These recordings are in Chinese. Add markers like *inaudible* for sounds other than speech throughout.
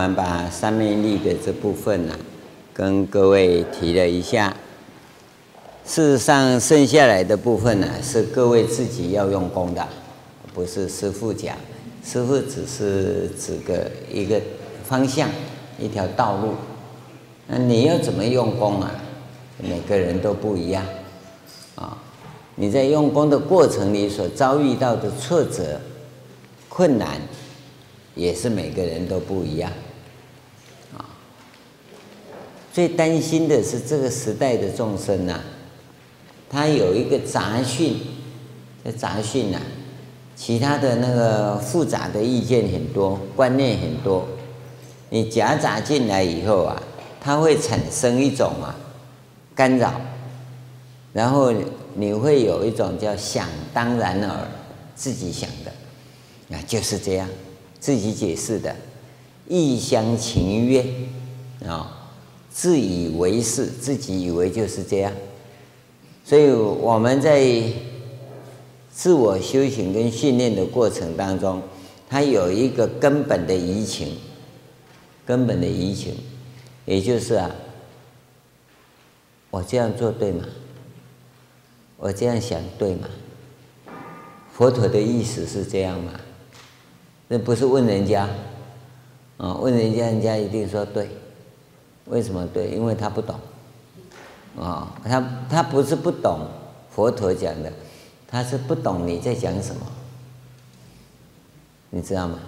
我们把三昧力的这部分呢、跟各位提了一下。事实上，剩下来的部分呢、是各位自己要用功的，不是师父讲。师父只是指个一个方向，一条道路。那你要怎么用功啊？每个人都不一样啊。你在用功的过程里所遭遇到的挫折、困难。也是每个人都不一样，最担心的是这个时代的众生呐，他有一个杂讯，这杂讯呐，其他的那个复杂的意见很多，观念很多，你夹杂进来以后啊，它会产生一种啊干扰，然后你会有一种叫想当然耳，自己想的，那就是这样。自己解释的，一厢情愿啊，自以为是，自己以为就是这样，所以我们在自我修行跟训练的过程当中，它有一个根本的疑情，根本的疑情，也就是啊，我这样做对吗？我这样想对吗？佛陀的意思是这样吗？那不是问人家，啊，问人家，人家一定说对。为什么对？因为他不懂，啊，他他不是不懂佛陀讲的，他是不懂你在讲什么，你知道吗？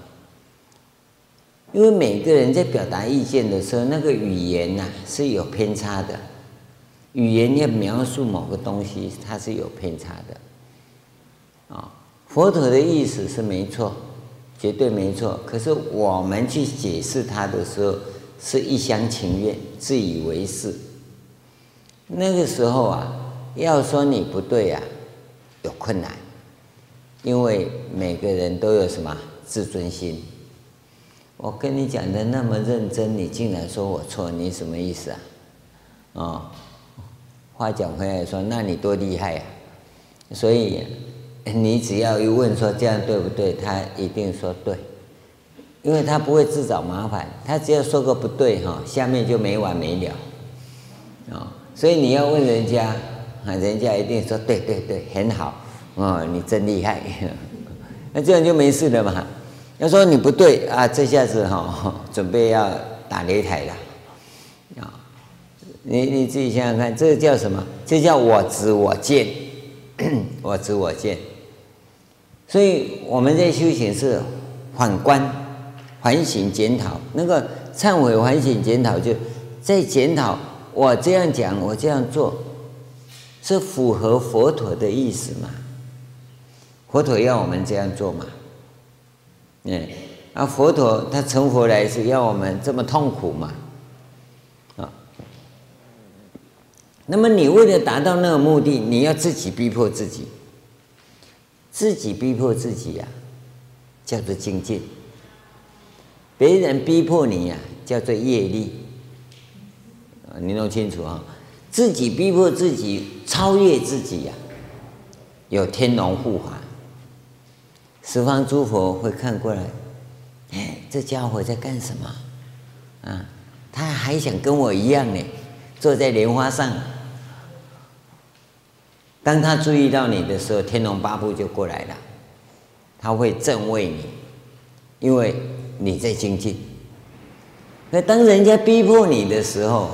因为每个人在表达意见的时候，那个语言呐是有偏差的，语言要描述某个东西，它是有偏差的，啊，佛陀的意思是没错。绝对没错，可是我们去解释它的时候，是一厢情愿、自以为是。那个时候啊，要说你不对啊，有困难，因为每个人都有什么自尊心。我跟你讲的那么认真，你竟然说我错，你什么意思啊？哦，话讲回来说，那你多厉害呀、啊！所以。你只要一问说这样对不对，他一定说对，因为他不会自找麻烦，他只要说个不对哈，下面就没完没了，啊，所以你要问人家，啊，人家一定说对对对，很好，哦，你真厉害，*laughs* 那这样就没事了嘛。要说你不对啊，这下子哈，*laughs* 准备要打擂台了，啊，你你自己想想看，这叫什么？这叫我执我见，*clears throat* 我执我见。所以我们在修行是反观、反省、检讨。那个忏悔、反省、检讨，就在检讨我这样讲，我这样做，是符合佛陀的意思吗？佛陀要我们这样做吗？嗯，啊，佛陀他成佛来是要我们这么痛苦吗？啊，那么你为了达到那个目的，你要自己逼迫自己。自己逼迫自己呀、叫做精进；别人逼迫你呀、叫做业力。你弄清楚啊！自己逼迫自己，超越自己呀、有天龙护法，十方诸佛会看过来。哎，这家伙在干什么？啊，他还想跟我一样呢，坐在莲花上。当他注意到你的时候，天龙八部就过来了，他会正位你，因为你在精进。那当人家逼迫你的时候，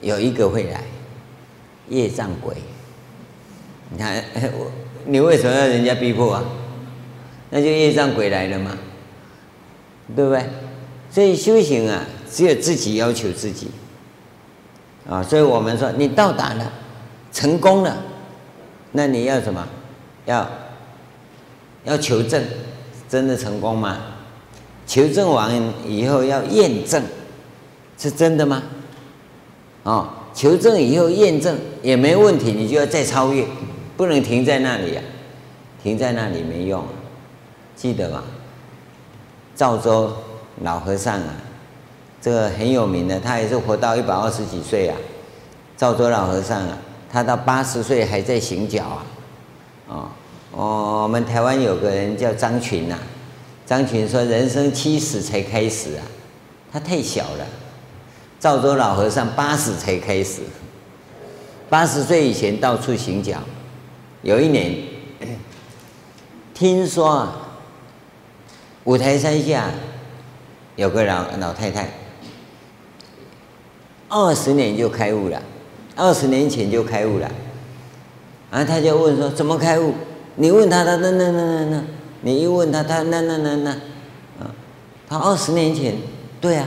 有一个会来，业障鬼。你看，我你为什么要人家逼迫啊？那就业障鬼来了嘛，对不对？所以修行啊，只有自己要求自己啊。所以我们说，你到达了。成功了，那你要什么？要要求证，真的成功吗？求证完以后要验证，是真的吗？哦，求证以后验证也没问题，你就要再超越，不能停在那里啊，停在那里没用，记得吗？赵州老和尚啊，这个很有名的，他也是活到一百二十几岁啊，赵州老和尚啊。他到八十岁还在行脚啊，哦，我们台湾有个人叫张群呐，张群说：“人生七十才开始啊，他太小了。”赵州老和尚八十才开始，八十岁以前到处行脚。有一年，*coughs* 听说啊，五台山下有个老老太太，二十年就开悟了，二十年前就开悟了。然后他就问说：“怎么开悟？”你问他，他那那那那那，你一问他，他那那那那，啊，他二十年前，对啊，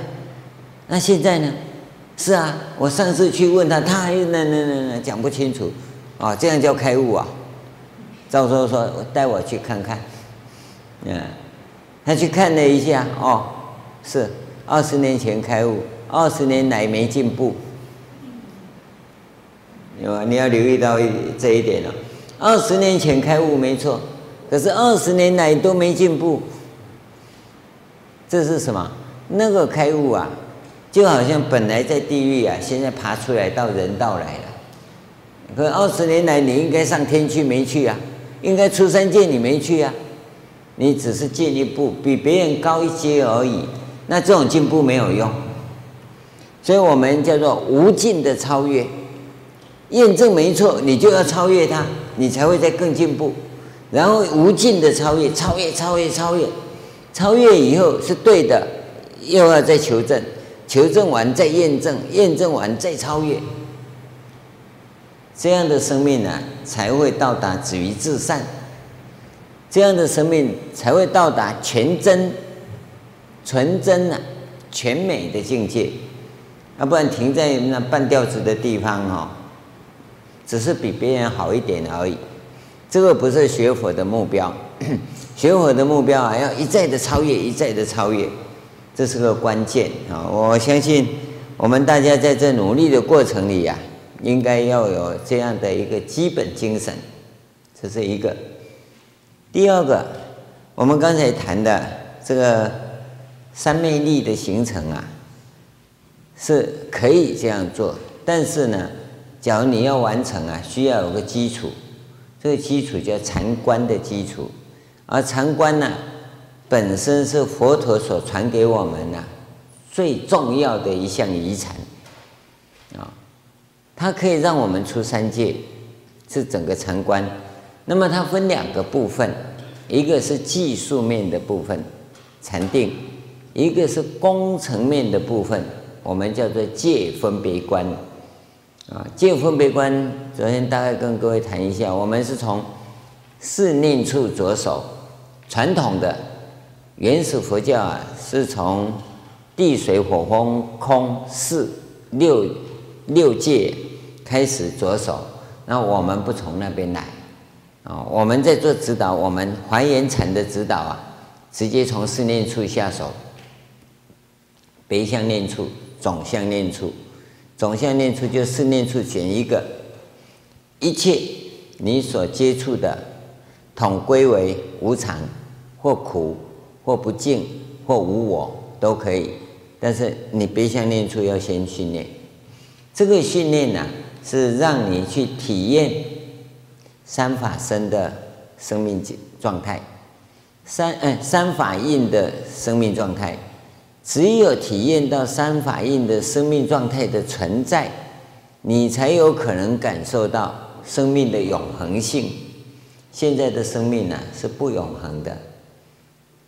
那现在呢？是啊，我上次去问他，他还那那那那讲不清楚，啊，这样叫开悟啊？赵州说：“带我去看看。”嗯，他去看了一下，哦，是二十年前开悟，二十年来没进步，有啊，你要留意到这一点了。二十年前开悟没错，可是二十年来都没进步，这是什么？那个开悟啊，就好像本来在地狱啊，现在爬出来到人道来了。可二十年来你应该上天去没去啊？应该出三界你没去啊？你只是进一步比别人高一阶而已。那这种进步没有用，所以我们叫做无尽的超越。验证没错，你就要超越它。你才会再更进步，然后无尽的超越，超越，超越，超越，超越以后是对的，又要再求证，求证完再验证，验证完再超越，这样的生命呢、才会到达止于至善，这样的生命才会到达全真、纯真啊、全美的境界，要不然停在那半吊子的地方哦。只是比别人好一点而已，这个不是学佛的目标。*clears throat* 学佛的目标啊，要一再的超越，一再的超越，这是个关键啊！我相信我们大家在这努力的过程里呀，应该要有这样的一个基本精神，这是一个。第二个，我们刚才谈的这个三昧力的形成啊，是可以这样做，但是呢，假如你要完成啊，需要有个基础，这个基础叫禅观的基础，而禅观呢，本身是佛陀所传给我们呐最重要的一项遗产，啊，它可以让我们出三界，是整个禅观。那么它分两个部分，一个是技术面的部分，禅定；一个是工程面的部分，我们叫做界分别观。啊，净分别观，昨天大概跟各位谈一下，我们是从四念处着手。传统的原始佛教啊，是从地水火风空四六六界开始着手。那我们不从那边来啊，我们在做指导，我们还原禅的指导啊，直接从四念处下手，别相念处、总相念处。总相念处就四念处选一个，一切你所接触的，统归为无常，或苦，或不净，或无我都可以。但是你别相念处要先训练，这个训练呢、是让你去体验三法身的生命状态，三嗯三法印的生命状态。只有体验到三法印的生命状态的存在，你才有可能感受到生命的永恒性。现在的生命呢、是不永恒的，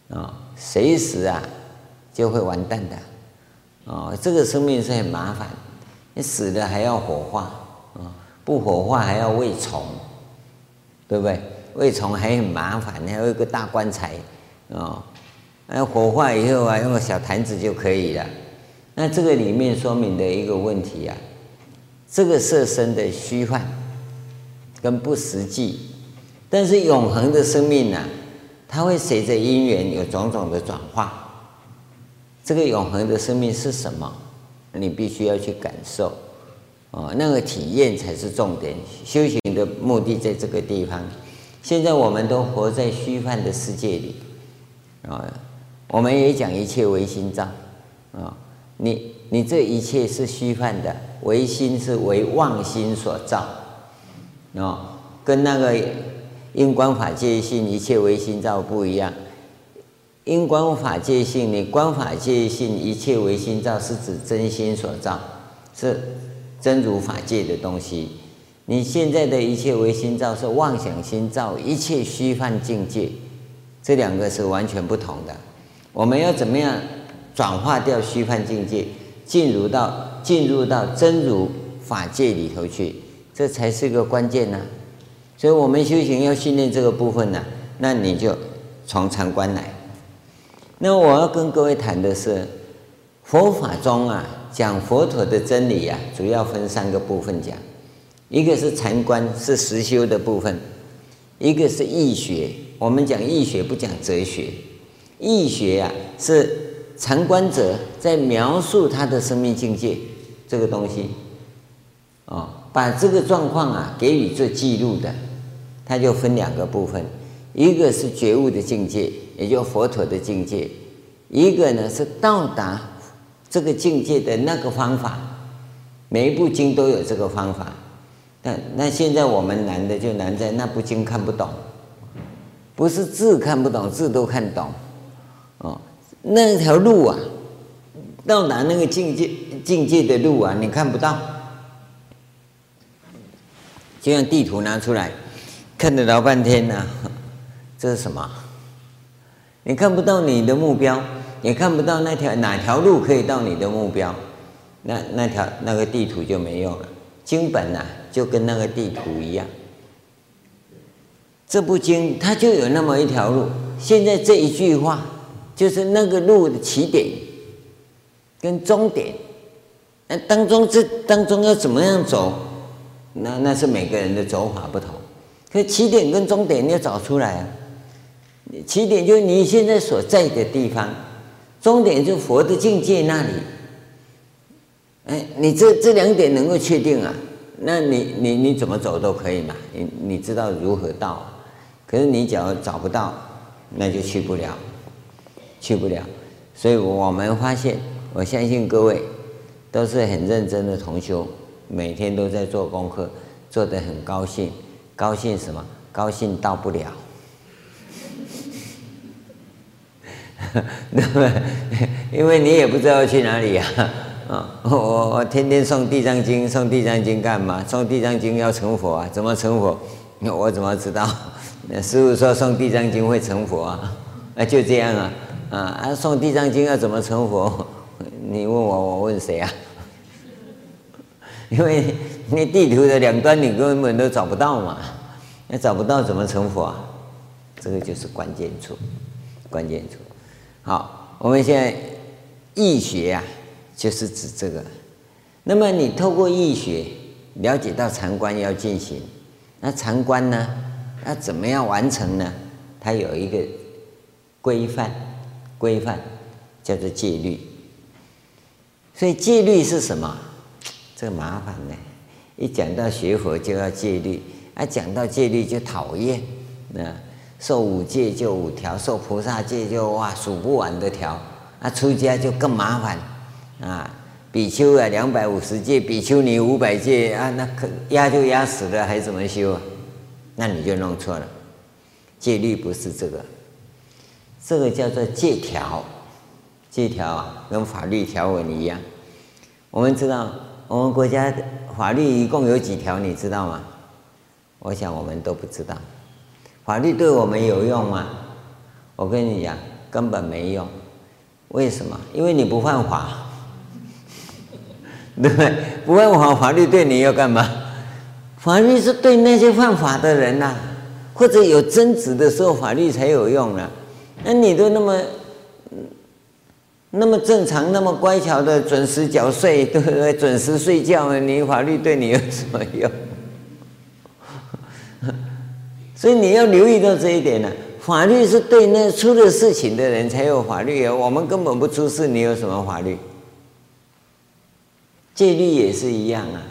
啊，随时啊就会完蛋的，啊，这个生命是很麻烦，你死了还要火化，啊，不火化还要喂虫，对不对？喂虫还很麻烦，还有一个大棺材，啊。那火化以后啊，用个小坛子就可以了。那这个里面说明的一个问题啊，这个色身的虚幻跟不实际，但是永恒的生命呢，它会随着因缘有种种的转化。这个永恒的生命是什么？你必须要去感受哦，那个体验才是重点。修行的目的在这个地方。现在我们都活在虚幻的世界里啊。我们也讲一切唯心造，啊，你你这一切是虚幻的，唯心是唯妄心所造，啊，跟那个因观法界性一切唯心造不一样，因观法界性，你观法界性，一切唯心造，是指真心所造，是真如法界的东西。你现在的一切唯心造是妄想心造，一切虚幻境界，这两个是完全不同的。我们要怎么样转化掉虚幻境界，进入到进入到真如法界里头去，这才是个关键呢。所以我们修行要训练这个部分呢，那你就从禅观来。那我要跟各位谈的是，佛法中啊，讲佛陀的真理啊，主要分三个部分讲。一个是禅观，是实修的部分；一个是易学，我们讲易学不讲哲学。易学啊，是禅观者在描述他的生命境界这个东西，哦，把这个状况啊给予做记录的，它就分两个部分：一个是觉悟的境界，也就佛陀的境界；一个呢是到达这个境界的那个方法。每一部经都有这个方法。那那现在我们难的就难在那部经看不懂，不是字看不懂，字都看懂，那条路啊，到达那个境界境界的路啊，你看不到，就像地图拿出来，看了老半天呢，这是什么？你看不到你的目标，也看不到那条哪条路可以到你的目标，那那条那个地图就没用了。经本啊，就跟那个地图一样。这部经它就有那么一条路。现在这一句话，就是那个路的起点跟终点。那当中这当中要怎么样走？那那是每个人的走法不同。可起点跟终点你要找出来啊。起点就是你现在所在的地方，终点就是佛的境界那里。哎，你这这两点能够确定啊？那你你你怎么走都可以嘛？你你知道如何到？可是你假如找不到，那就去不了，去不了。所以我们发现，我相信各位都是很认真的同修，每天都在做功课，做得很高兴。高兴什么？高兴到不了，*laughs* 那么？因为你也不知道去哪里呀。啊，*laughs* 我我天天诵地藏经，诵地藏经干嘛？诵地藏经要成佛啊？怎么成佛？我怎么知道？那 *laughs* 师傅说诵地藏经会成佛啊？那就这样啊啊！啊，送地藏经要怎么成佛？*laughs* 你问我，我问谁啊？*laughs* 因为那地图的两端你根本都找不到嘛，那找不到怎么成佛啊？这个就是关键处，关键处。好，我们现在易学啊。就是指这个，那么你透过易学了解到禅观要进行，那禅观呢，要怎么样完成呢？它有一个规范，规范叫做戒律。所以戒律是什么？这个麻烦呢，一讲到学佛就要戒律，啊，讲到戒律就讨厌，那受五戒就五条，受菩萨戒就哇数不完的条，啊，出家就更麻烦。啊，比丘啊，两百五十戒；比丘尼五百戒啊，那可压就压死了，还怎么修啊？那你就弄错了。戒律不是这个，这个叫做借条。借条啊，跟法律条文一样。我们知道，我们国家法律一共有几条？你知道吗？我想我们都不知道。法律对我们有用吗？我跟你讲，根本没用。为什么？因为你不犯法。*laughs* 对不对？不犯法，法律对你要干嘛？法律是对那些犯法的人呐、或者有争执的时候，法律才有用呢、那你都那么那么正常，那么乖巧的准时缴税，对不对？准时睡觉，你法律对你有什么用？*laughs* 所以你要留意到这一点呢、啊。法律是对那出了事情的人才有法律啊，我们根本不出事，你有什么法律？戒律也是一样啊。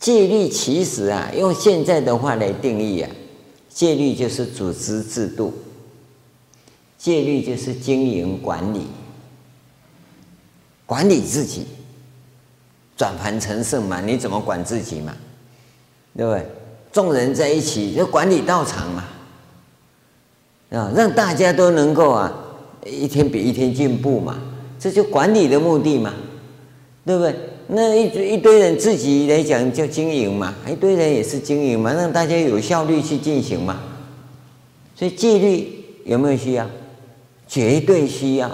戒律其实啊，用现在的话来定义啊，戒律就是组织制度，戒律就是经营管理，管理自己，转凡成圣嘛，你怎么管自己嘛？对不对？众人在一起就管理道场嘛，啊，让大家都能够啊，一天比一天进步嘛，这就管理的目的嘛，对不对？那一一堆人自己来讲叫经营嘛，一堆人也是经营嘛，让大家有效率去进行嘛。所以戒律有没有需要？绝对需要，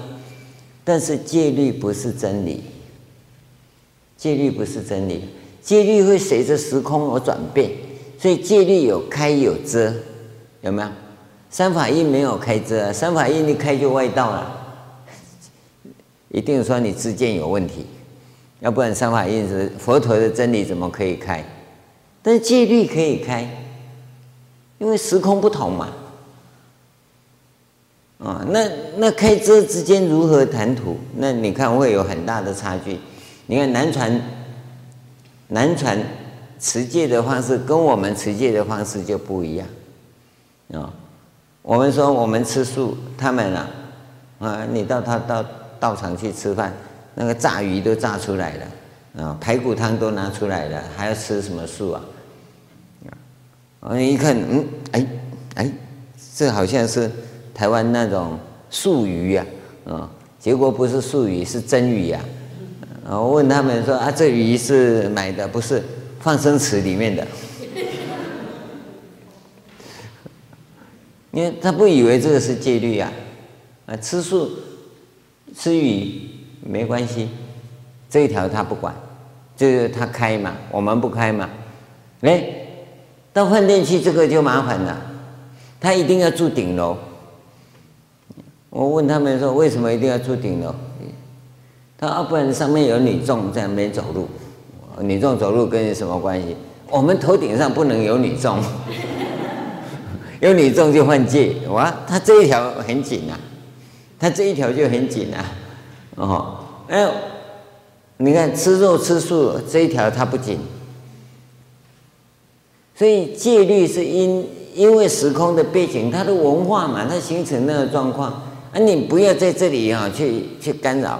但是戒律不是真理，戒律不是真理，戒律会随着时空而转变，所以戒律有开有遮，有没有？三法印没有开遮，三法印一开就外道了，一定说你自见有问题。要不然三法印是佛陀的真理怎么可以开？但是戒律可以开，因为时空不同嘛。啊，那那开遮之间如何谈吐？那你看会有很大的差距。你看南传南传持戒的方式跟我们持戒的方式就不一样啊。我们说我们吃素，他们啊啊，你到他到道场去吃饭。那个炸鱼都炸出来了，啊，排骨汤都拿出来了，还要吃什么素啊？啊，一看，嗯，哎，哎，这好像是台湾那种素鱼呀，啊，结果不是素鱼，是真鱼呀。啊，我问他们说啊，这鱼是买的，不是放生池里面的，因为他不以为这个是戒律呀，啊，吃素吃鱼。没关系，这一条他不管，就是他开嘛，我们不开嘛。哎，到饭店去这个就麻烦了，他一定要住顶楼。我问他们说，为什么一定要住顶楼？他说啊，不然上面有女众在那边走路，女众走路跟你什么关系？我们头顶上不能有女众，*laughs* 有女众就犯戒。哇，他这一条很紧啊，他这一条就很紧啊。哦，哎，你看吃肉吃素这一条它不紧，所以戒律是因因为时空的背景，它的文化嘛，它形成那个状况，啊，你不要在这里啊去去干扰，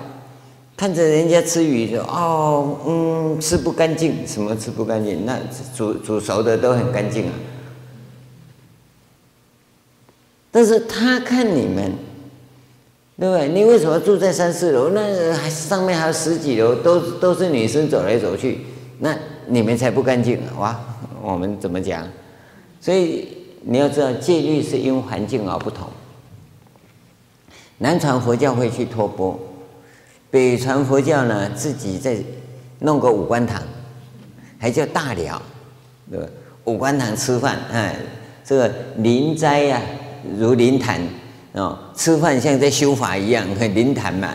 看着人家吃鱼就哦，嗯，吃不干净，什么吃不干净？那煮煮熟的都很干净啊，但是他看你们。对不对？你为什么住在三四楼？那还上面还有十几楼，都都是女生走来走去，那你们才不干净啊！哇，我们怎么讲？所以你要知道，戒律是因环境而不同。南传佛教会去托钵，北传佛教呢自己在弄个五关堂，还叫大寮，对吧？五关堂吃饭，哎，这个临斋呀，如临坛。哦，吃饭像在修法一样，很灵坛嘛，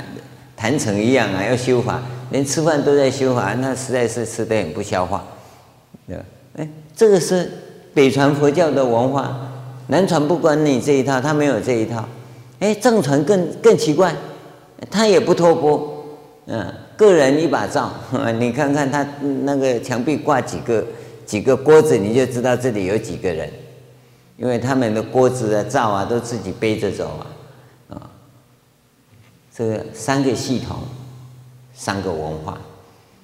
坛城一样啊，要修法，连吃饭都在修法，那实在是吃得很不消化。对吧？哎，这个是北传佛教的文化，南传不管你这一套，他没有这一套。哎，藏传更更奇怪，他也不托钵，嗯，个人一把灶，*laughs* 你看看他那个墙壁挂几个几个锅子，你就知道这里有几个人。因为他们的锅子啊、灶啊都自己背着走啊，啊，这个三个系统，三个文化，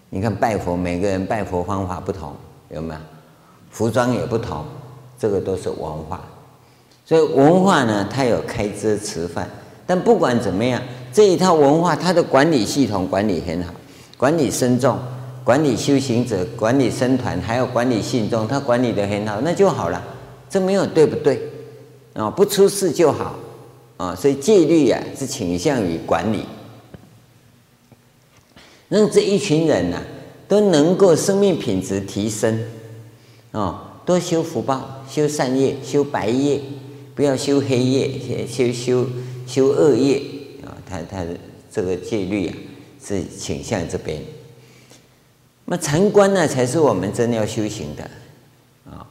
你看拜佛，每个人拜佛方法不同，有没有？服装也不同，这个都是文化。所以文化呢，它有开遮吃饭，但不管怎么样，这一套文化它的管理系统管理很好，管理僧众、管理修行者、管理僧团，还有管理信众，它管理的很好，那就好了。这没有对不对啊？不出事就好啊！所以戒律啊是倾向于管理，让这一群人呐、啊、都能够生命品质提升啊，多修福报、修善业、修白业，不要修黑夜、修修修恶业啊！他他这个戒律啊是倾向这边。那禅观呢，才是我们真要修行的啊。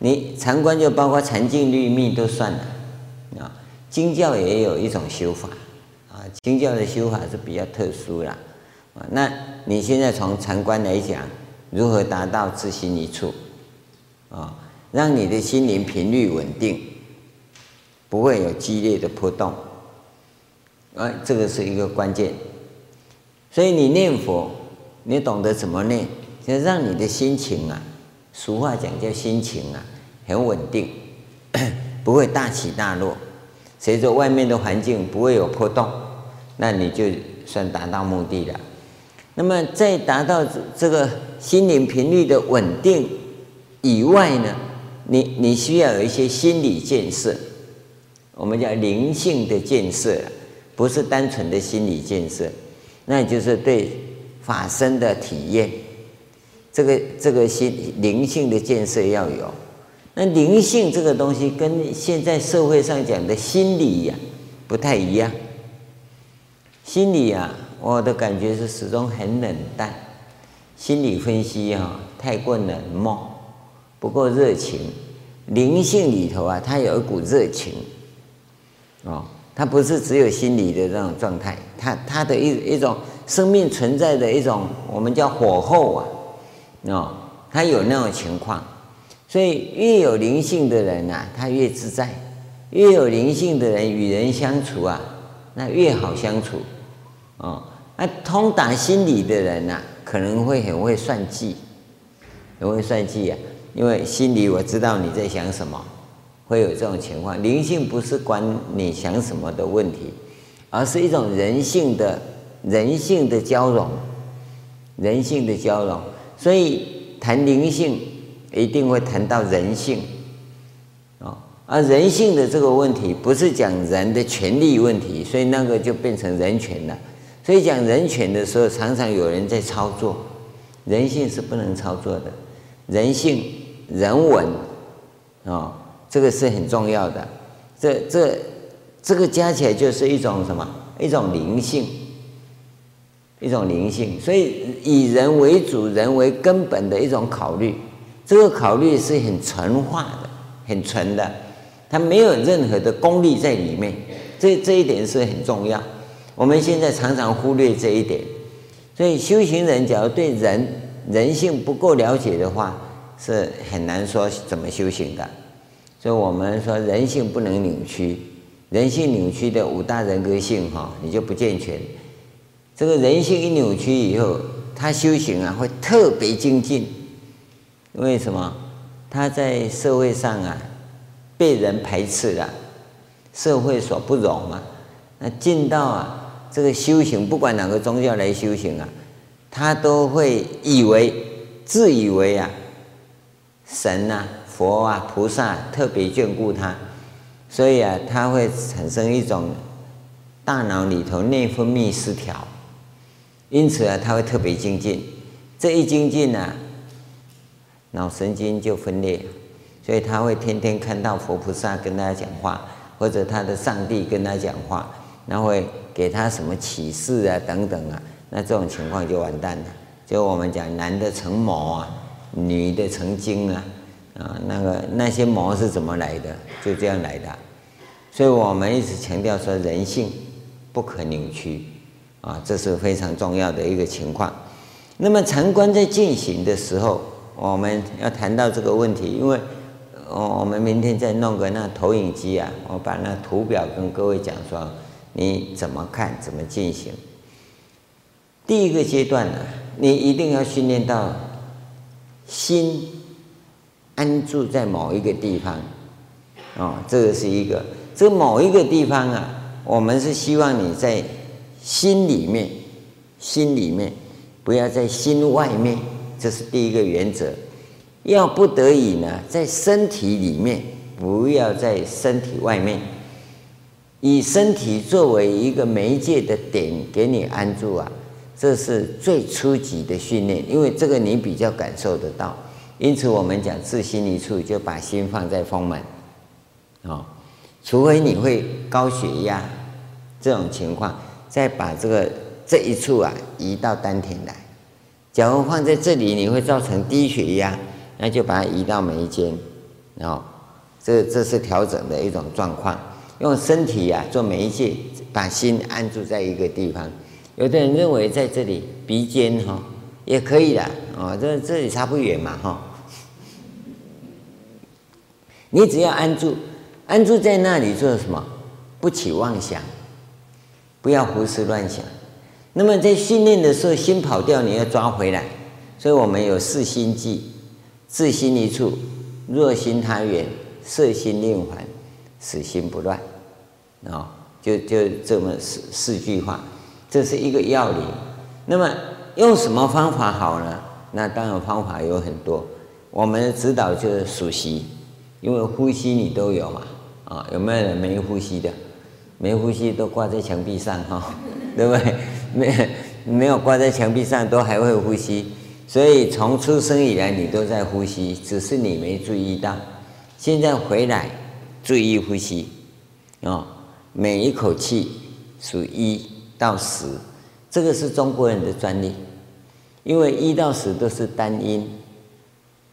你禅观就包括禅净律密都算了啊，经教也有一种修法啊，经教的修法是比较特殊啦啊。那你现在从禅观来讲，如何达到自心一处啊，让你的心灵频率稳定，不会有激烈的波动啊，这个是一个关键。所以你念佛，你懂得怎么念，就让你的心情啊，俗话讲叫心情啊。很稳定，*coughs* 不会大起大落，随着外面的环境不会有波动，那你就算达到目的了。那么在达到这个心灵频率的稳定以外呢，你你需要有一些心理建设，我们叫灵性的建设，不是单纯的心理建设，那就是对法身的体验，这个这个心灵性的建设要有。那灵性这个东西跟现在社会上讲的心理呀不太一样，心理啊。我的感觉是始终很冷淡，心理分析啊太过冷漠，不够热情。灵性里头啊，它有一股热情，哦，它不是只有心理的这种状态，它它的一一种生命存在的一种，我们叫火候啊，哦，它有那种情况。所以越有灵性的人啊，他越自在；越有灵性的人与人相处啊，那越好相处，哦。那通达心理的人呐、可能会很会算计，很会算计啊。因为心里我知道你在想什么，会有这种情况。灵性不是管你想什么的问题，而是一种人性的、人性的交融，人性的交融。所以谈灵性一定会谈到人性，啊，而人性的这个问题不是讲人的权利问题，所以那个就变成人权了。所以讲人权的时候，常常有人在操作，人性是不能操作的，人性、人文，啊、这个是很重要的。这、这、这个加起来就是一种什么？一种灵性，一种灵性。所以以人为主、人为根本的一种考虑，这个考虑是很纯化的、很纯的，它没有任何的功利在里面。这这一点是很重要。我们现在常常忽略这一点，所以修行人假如对人人性不够了解的话，是很难说怎么修行的。所以我们说人性不能扭曲，人性扭曲的五大人格性哈，你就不健全。这个人性一扭曲以后，他修行啊会特别精进。为什么？他在社会上啊被人排斥了，社会所不容嘛，那进到啊。这个修行，不管哪个宗教来修行啊，他都会以为、自以为啊，神啊、佛啊、菩萨特别眷顾他，所以啊，他会产生一种大脑里头内分泌失调，因此啊，他会特别精进。这一精进呢、啊，脑神经就分裂，所以他会天天看到佛菩萨跟他讲话，或者他的上帝跟他讲话，那会。给他什么启示啊，等等啊，那这种情况就完蛋了。就我们讲，男的成魔啊，女的成精啊，啊，那个那些魔是怎么来的？就这样来的。所以我们一直强调说，人性不可扭曲啊，这是非常重要的一个情况。那么禅观在进行的时候，我们要谈到这个问题，因为我我们明天再弄个那投影机啊，我把那图表跟各位讲说。你怎么看？怎么进行？第一个阶段呢，你一定要训练到心安住在某一个地方，哦，这个是一个。这个某一个地方啊，我们是希望你在心里面，心里面，不要在心外面，这是第一个原则。要不得已呢，在身体里面，不要在身体外面。以身体作为一个媒介的点，给你安住啊，这是最初级的训练，因为这个你比较感受得到。因此，我们讲自心一处，就把心放在风门，哦，除非你会高血压这种情况，再把这个这一处啊移到丹田来。假如放在这里，你会造成低血压，那就把它移到眉间，哦，这这是调整的一种状况。用身体呀、啊、做媒介，把心安住在一个地方。有的人认为在这里鼻尖哈也可以的哦，这这里差不远嘛哈。你只要安住，安住在那里做什么？不起妄想，不要胡思乱想。那么在训练的时候，心跑掉，你要抓回来。所以我们有四心偈：自心一处，若心他缘，色心令还。死心不乱，哦，就就这么四四句话，这是一个要领。那么用什么方法好呢？那当然方法有很多。我们的指导就是数息，因为呼吸你都有嘛，啊，有没有人没呼吸的？没呼吸都挂在墙壁上哈，*laughs* 对不对？没没有挂在墙壁上都还会呼吸，所以从出生以来你都在呼吸，只是你没注意到。现在回来注意呼吸，啊，每一口气数一到十，这个是中国人的专利，因为一到十都是单音，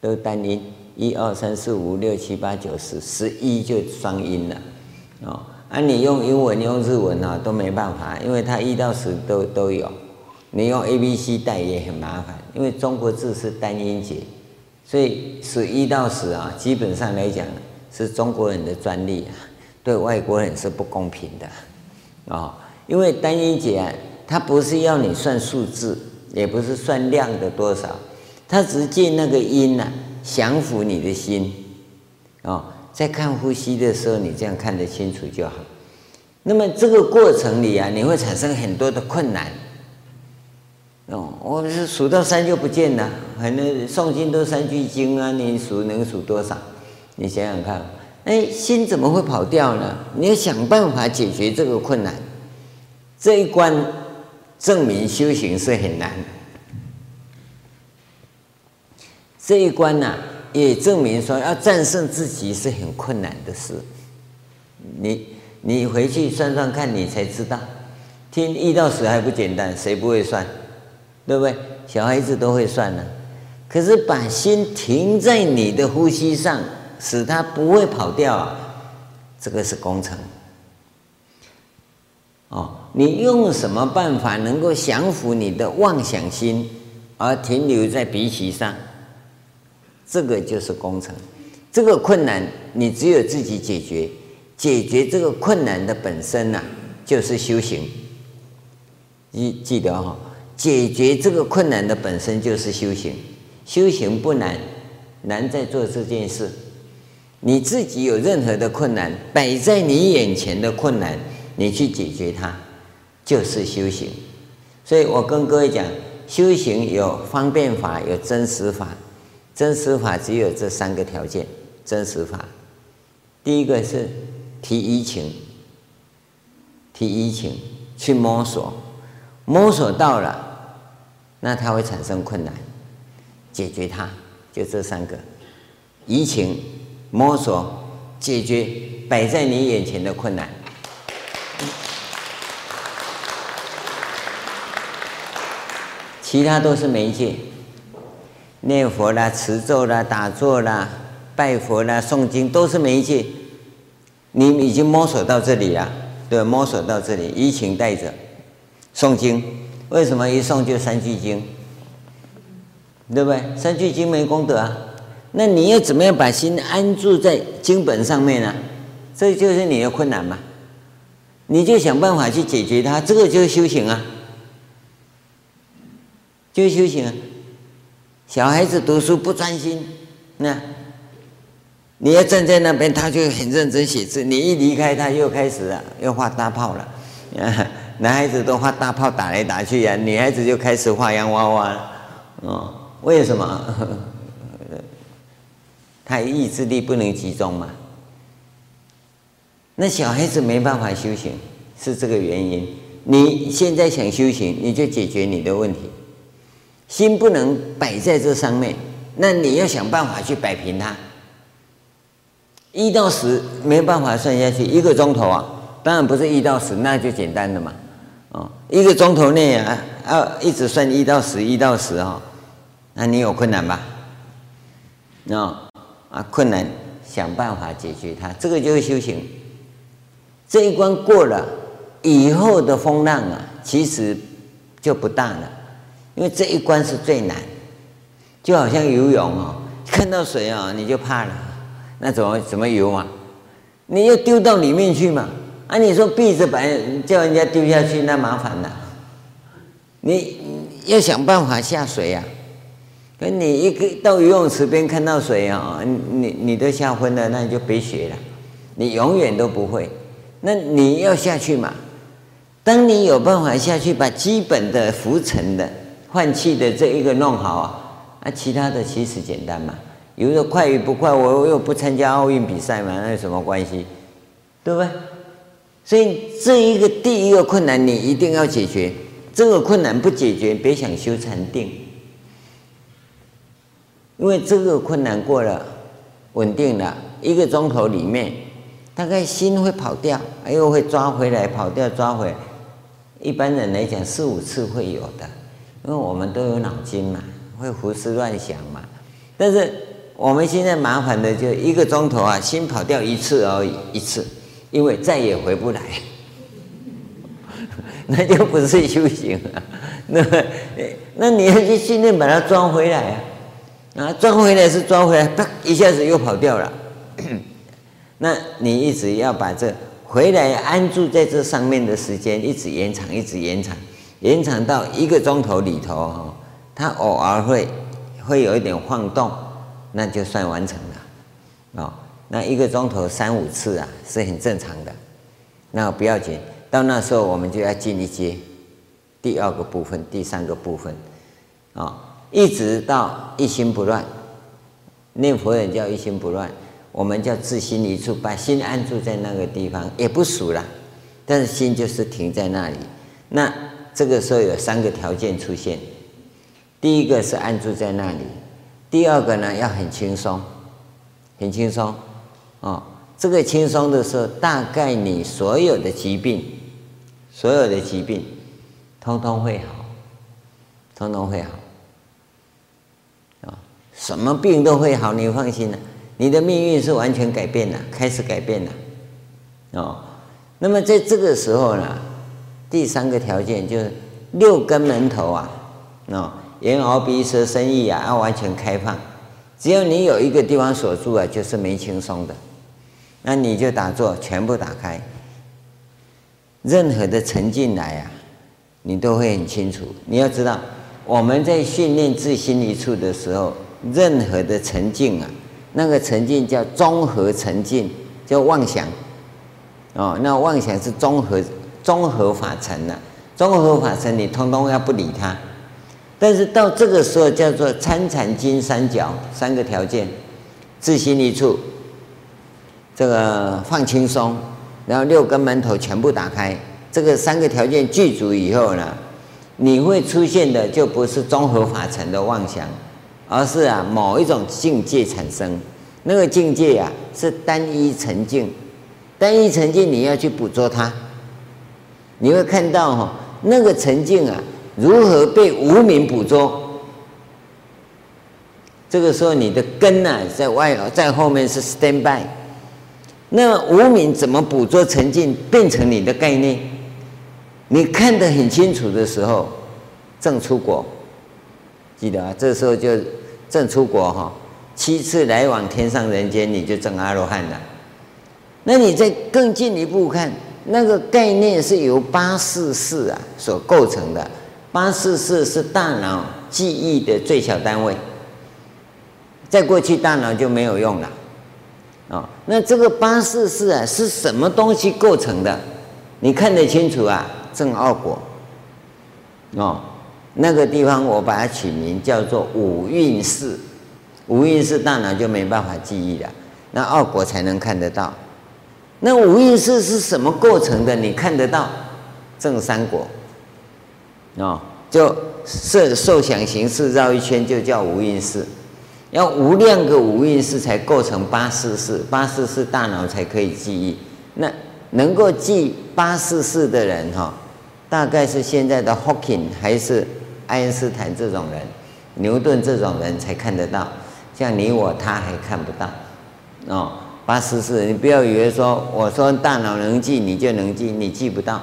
都单音，一二三四五六七八九十，十一就双音了，哦。啊，你用英文、用日文啊，都没办法，因为它一到十都都有。你用 A、B、C 带也很麻烦，因为中国字是单音节，所以十一到十啊，基本上来讲是中国人的专利啊，对外国人是不公平的啊。因为单音节啊，它不是要你算数字，也不是算量的多少，它只是借那个音呐，降服你的心啊。在看呼吸的时候，你这样看得清楚就好。那么这个过程里啊，你会产生很多的困难。哦，我是数到三就不见了，反正诵经都三句经啊，你数能数多少？你想想看，哎，心怎么会跑掉呢？你要想办法解决这个困难。这一关证明修行是很难。这一关呢、也证明说，要战胜自己是很困难的事。你你回去算算看，你才知道。听一到十还不简单，谁不会算？对不对？小孩子都会算呢。可是把心停在你的呼吸上，使它不会跑掉啊，这个是工程。哦，你用什么办法能够降服你的妄想心，而停留在鼻息上？这个就是工程，这个困难你只有自己解决，解决这个困难的本身呐、就是修行。记记得哈，解决这个困难的本身就是修行，修行不难，难在做这件事。你自己有任何的困难摆在你眼前的困难，你去解决它，就是修行。所以我跟各位讲，修行有方便法，有真实法。真实法只有这三个条件。真实法，第一个是提移情，提移情去摸索，摸索到了，那它会产生困难，解决它，就这三个：移情、摸索、解决摆在你眼前的困难，其他都是媒介。念佛啦、持咒啦、打坐啦、拜佛啦、诵经都是媒介。你已经摸索到这里了，对，摸索到这里，依情带着诵经。为什么一诵就三句经？对不对？三句经没功德啊。那你要怎么样把心安住在经本上面呢？这就是你的困难嘛。你就想办法去解决它，这个就是修行啊，就是修行啊。小孩子读书不专心，那你要站在那边，他就很认真写字。你一离开，他又开始了，又画大炮了。*laughs* 男孩子都画大炮打来打去呀，女孩子就开始画洋娃娃了。哦，为什么？*laughs* 他意志力不能集中嘛。那小孩子没办法修行，是这个原因。你现在想修行，你就解决你的问题。心不能摆在这上面，那你要想办法去摆平它。一到十没办法算下去，一个钟头啊，当然不是一到十，那就简单了嘛。哦，一个钟头内啊，啊一直算一到十，一到十啊，那你有困难吧？啊啊，困难，想办法解决它，这个就是修行。这一关过了以后的风浪啊，其实就不大了。因为这一关是最难，就好像游泳哦，看到水啊你就怕了，那怎么怎么游啊？你要丢到里面去嘛？啊，你说闭着把叫人家丢下去，那麻烦了。你要想办法下水啊。可你一个到游泳池边看到水啊，你你都吓昏了，那你就别学了，你永远都不会。那你要下去嘛？当你有办法下去，把基本的浮沉的换气的这一个弄好啊，那其他的其实简单嘛。有的快与不快，我又不参加奥运比赛嘛，那有什么关系？对不对？所以这一个第一个困难你一定要解决。这个困难不解决，别想修禅定。因为这个困难过了，稳定了一个钟头里面，大概心会跑掉，又会抓回来，跑掉抓回来。一般人来讲，四五次会有的，因为我们都有脑筋嘛，会胡思乱想嘛。但是我们现在麻烦的就一个钟头啊，心跑掉一次而已，一次，因为再也回不来，*laughs* 那就不是修行了。*laughs* 那那你要去训练把它抓回来啊。啊，抓回来是抓回来，啪一下子又跑掉了。*coughs* 那你一直要把这回来安住在这上面的时间一直延长，一直延长，延长到一个钟头里头哈，它偶尔会会有一点晃动，那就算完成了。哦，那一个钟头三五次啊是很正常的，那不要紧。到那时候我们就要进一阶，第二个部分，第三个部分，啊、哦。一直到一心不乱，念佛人叫一心不乱，我们叫自心一处，把心安住在那个地方，也不数了，但是心就是停在那里。那这个时候有三个条件出现，第一个是安住在那里，第二个呢要很轻松，很轻松，哦，这个轻松的时候，大概你所有的疾病，所有的疾病，通通会好，通通会好。啊什么病都会好，你放心了，你的命运是完全改变了，开始改变了，哦。那么在这个时候呢，第三个条件就是六根门头啊，哦，眼耳鼻舌身意啊，要完全开放。只要你有一个地方锁住啊，就是没轻松的。那你就打坐，全部打开，任何的沉进来啊，你都会很清楚。你要知道，我们在训练自心一处的时候。任何的沉静啊，那个沉静叫综合沉静，叫妄想。哦，那妄想是综合综合法尘呐，综合法尘你通通要不理它。但是到这个时候叫做参禅金三角三个条件，自心一处，这个放轻松，然后六根门头全部打开，这个三个条件具足以后呢，你会出现的就不是综合法尘的妄想。而是啊，某一种境界产生，那个境界啊是单一沉静，单一沉静你要去捕捉它，你会看到哈，那个沉静啊如何被无名捕捉。这个时候你的根呢在外，在后面是 stand by，那无名怎么捕捉沉静变成你的概念？你看得很清楚的时候，正出果，记得啊，这时候就。正出果哈，七次来往天上人间，你就证阿罗汉了。那你再更进一步看，那个概念是由八四四啊所构成的。八四四是大脑记忆的最小单位，在过去大脑就没有用了。哦，那这个八四四啊是什么东西构成的？你看得清楚啊？正二果。哦。那个地方我把它取名叫做五蕴识，五蕴识大脑就没办法记忆了，那二果才能看得到。那无意识是什么构成的？你看得到？正三果，哦，就色受想行识绕一圈就叫无意识，要无量个无意识才构成八识识，八识识大脑才可以记忆。那能够记八识识的人哈，大概是现在的 Hawking 还是？爱因斯坦这种人，牛顿这种人才看得到，像你我他还看不到哦。八十四，你不要以为说我说大脑能记你就能记，你记不到，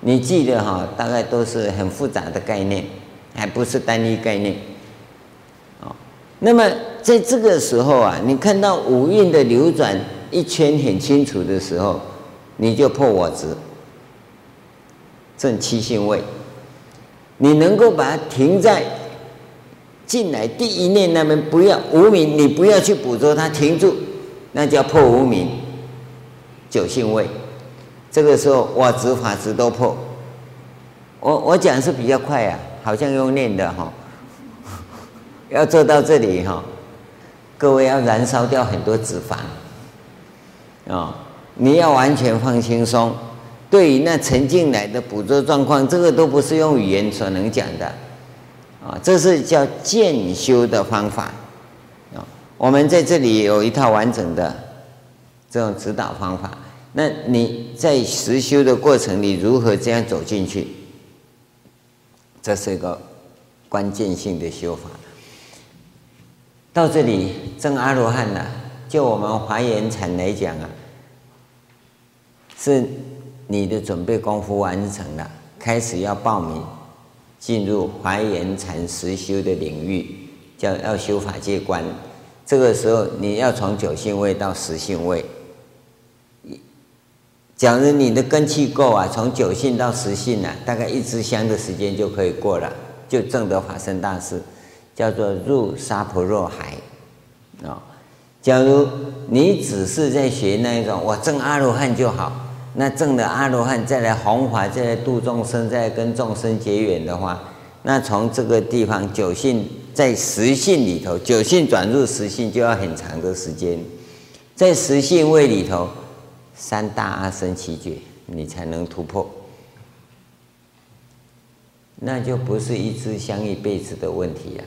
你记的哈大概都是很复杂的概念，还不是单一概念。哦，那么在这个时候啊，你看到五蕴的流转一圈很清楚的时候，你就破我执，证七性位。你能够把它停在进来第一念那边，不要无明，你不要去捕捉它，停住，那叫破无明。九性位，这个时候我执法执都破。我我讲是比较快啊，好像用念的哈，*laughs* 要做到这里哈，各位要燃烧掉很多脂肪啊，你要完全放轻松。对于那沉进来的捕捉状况，这个都不是用语言所能讲的啊，这是叫渐修的方法。我们在这里有一套完整的这种指导方法。那你在实修的过程里如何这样走进去？这是一个关键性的修法。到这里证阿罗汉了，就我们华严禅来讲啊，是。你的准备功夫完成了，开始要报名进入华严禅实修的领域，叫要修法界观。这个时候你要从九性位到十性位。假如你的根器够啊，从九性到十性啊，大概一支香的时间就可以过了，就证得法身大事，叫做入沙婆若海啊。假如你只是在学那一种，我证阿罗汉就好。那证的阿罗汉，再来弘法，再来度众生，再来跟众生结缘的话，那从这个地方九性在十性里头，九性转入十性就要很长的时间，在十性位里头，三大阿僧祇劫你才能突破，那就不是一支香一辈子的问题呀，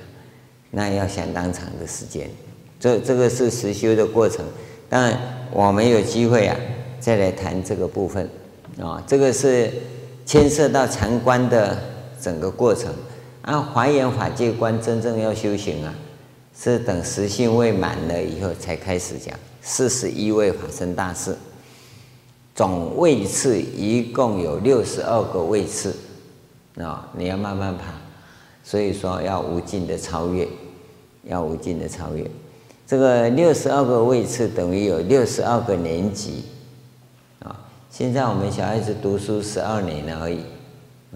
那要相当长的时间。这这个是实修的过程，当然我们有机会啊。再来谈这个部分，啊，这个是牵涉到禅观的整个过程。按华严法界观真正要修行啊，是等十性位满了以后才开始讲。四十一位法身大士，总位次一共有六十二个位次，啊，你要慢慢爬。所以说要无尽的超越，要无尽的超越。这个六十二个位次等于有六十二个年级。啊现在我们小孩子读书十二年了而已，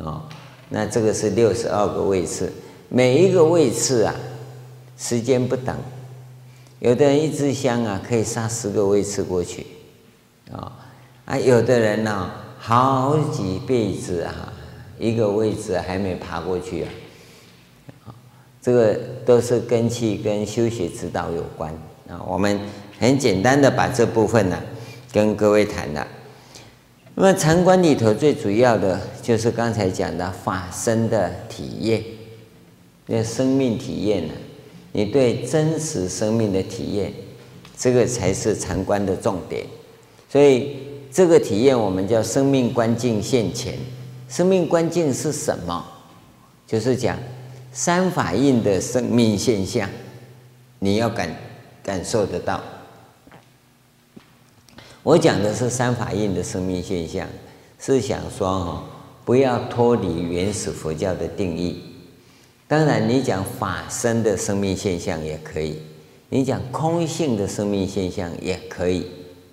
啊，那这个是六十二个位次，每一个位次啊，时间不等，有的人一支香啊可以杀十个位次过去，啊啊，有的人呢、好几辈子啊，一个位置还没爬过去啊，这个都是根气跟修学指导有关啊。我们很简单的把这部分呢、跟各位谈了。那么禅观里头最主要的就是刚才讲的法身的体验，那生命体验呢？你对真实生命的体验，这个才是禅观的重点。所以这个体验我们叫生命观境现前。生命观境是什么？就是讲三法印的生命现象，你要感感受得到。我讲的是三法印的生命现象，是想说哈，不要脱离原始佛教的定义。当然，你讲法身的生命现象也可以，你讲空性的生命现象也可以，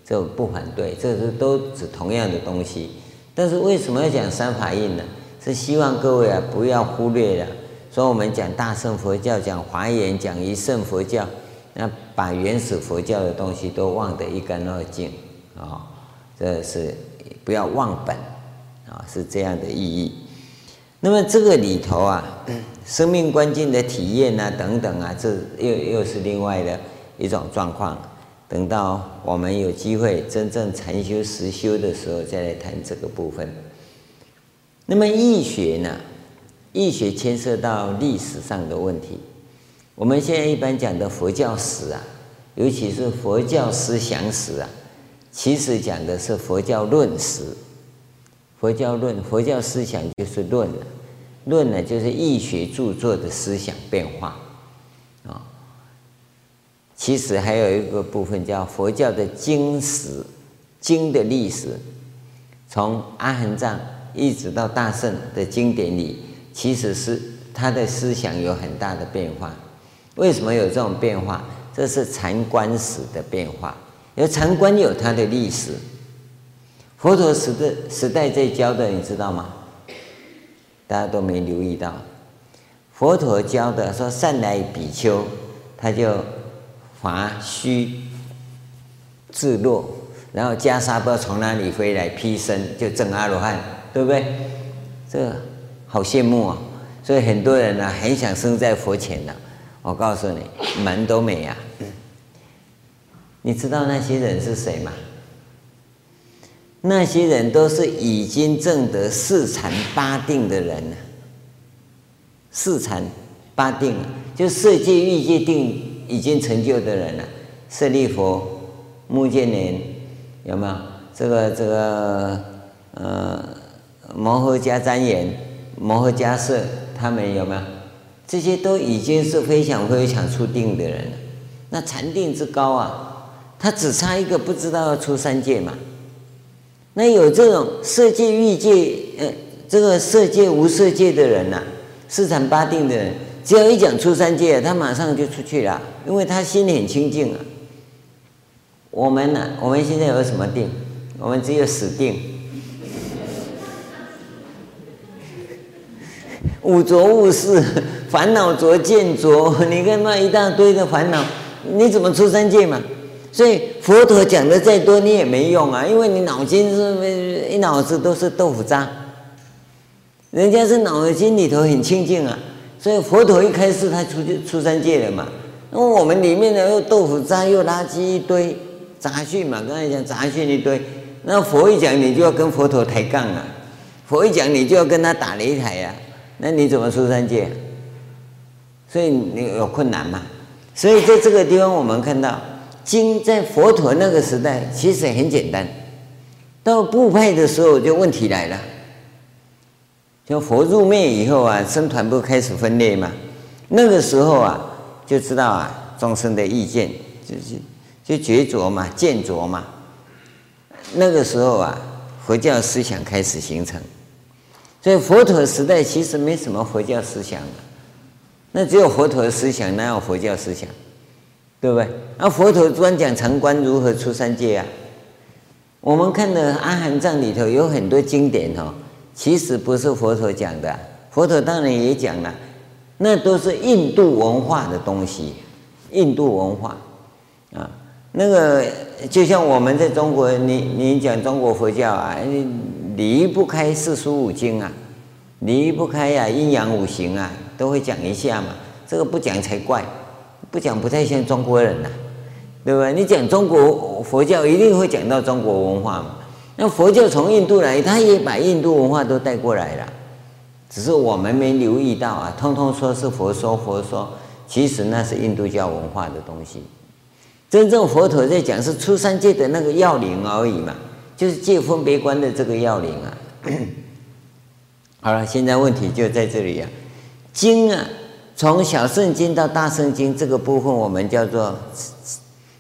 这不反对，这是都指同样的东西。但是为什么要讲三法印呢？是希望各位啊不要忽略了，说我们讲大乘佛教、讲华严、讲一乘佛教，那把原始佛教的东西都忘得一干二净。啊、哦，这是不要忘本啊、是这样的意义。那么这个里头啊，生命关境的体验啊，等等啊，这又又是另外的一种状况。等到我们有机会真正禅修实修的时候，再来谈这个部分。那么易学呢？易学牵涉到历史上的问题。我们现在一般讲的佛教史啊，尤其是佛教思想史啊。其实讲的是佛教论史，佛教论，佛教思想就是论了，论呢就是易学著作的思想变化，啊，其实还有一个部分叫佛教的经史，经的历史，从阿含藏一直到大圣的经典里，其实是他的思想有很大的变化。为什么有这种变化？这是禅观史的变化。因为禅观有它的历史，佛陀时的时代在教的，你知道吗？大家都没留意到，佛陀教的说善来比丘，他就伐须自落，然后袈裟不知道从哪里飞来披身就证阿罗汉，对不对？这好羡慕啊！所以很多人呢、很想生在佛前呢、啊。我告诉你，门都没啊！你知道那些人是谁吗？那些人都是已经证得四禅八定的人了。四禅八定，就色界、欲界定已经成就的人了。舍利弗、目犍连，有没有？这个这个呃，摩诃迦旃延、摩诃迦叶，他们有没有？这些都已经是非常非常初定的人了。那禅定之高啊，他只差一个不知道要出三界嘛。那有这种色界、欲界，呃，这个色界、无色界的人呐、四禅八定的人，只要一讲出三界，他马上就出去了，因为他心里很清净啊。我们呢、我们现在有什么定？我们只有死定，*laughs* 五浊物事，烦恼浊见浊，你看那一大堆的烦恼，你怎么出三界嘛？所以佛陀讲的再多，你也没用啊，因为你脑筋是一脑子都是豆腐渣，人家是脑筋里头很清净啊，所以佛陀一开始，他出去出三界了嘛。那我们里面呢，又豆腐渣又垃圾一堆杂讯嘛，刚才讲杂讯一堆，那佛一讲，你就要跟佛陀抬杠啊，佛一讲，你就要跟他打擂台呀，那你怎么出三界？所以你有困难嘛？所以在这个地方，我们看到。经在佛陀那个时代其实很简单，到部派的时候就问题来了。就佛入灭以后啊，僧团不开始分裂嘛？那个时候啊，就知道啊，众生的意见就是就决着嘛，见着嘛。那个时候啊，佛教思想开始形成。所以佛陀时代其实没什么佛教思想，那只有佛陀思想，哪有佛教思想？对不对？那佛陀专讲禅观如何出三界啊？我们看的《阿含藏》里头有很多经典哦，其实不是佛陀讲的，佛陀当然也讲了，那都是印度文化的东西，印度文化啊，那个就像我们在中国，你你讲中国佛教啊，离不开四书五经啊，离不开呀阴阳五行啊，都会讲一下嘛，这个不讲才怪。不讲不太像中国人呐、啊，对吧？你讲中国佛教一定会讲到中国文化嘛。那佛教从印度来，他也把印度文化都带过来了，只是我们没留意到啊。通通说是佛说佛说，其实那是印度教文化的东西。真正佛陀在讲是出三界的那个要领而已嘛，就是戒分别观的这个要领啊。好了，现在问题就在这里啊，经啊。从小圣经到大圣经这个部分，我们叫做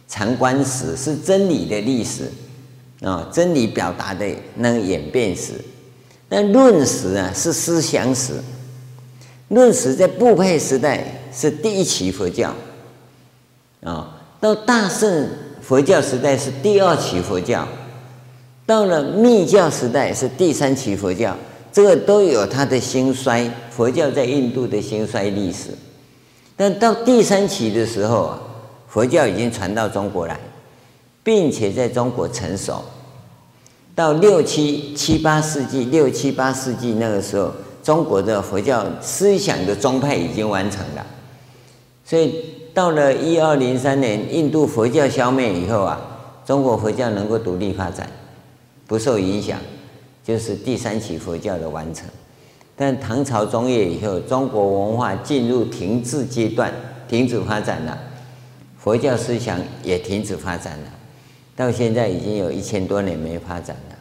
长观史，是真理的历史啊，真理表达的那个演变史。那论史啊，是思想史。论史在部派时代是第一期佛教啊，到大乘佛教时代是第二期佛教，到了密教时代是第三期佛教。这个都有它的兴衰，佛教在印度的兴衰历史。但到第三期的时候啊，佛教已经传到中国来，并且在中国成熟。到六七七八世纪，六七八世纪那个时候，中国的佛教思想的宗派已经完成了。所以到了一二零三年，印度佛教消灭以后啊，中国佛教能够独立发展，不受影响。就是第三期佛教的完成，但唐朝中叶以后，中国文化进入停滞阶段，停止发展了，佛教思想也停止发展了，到现在已经有一千多年没发展了。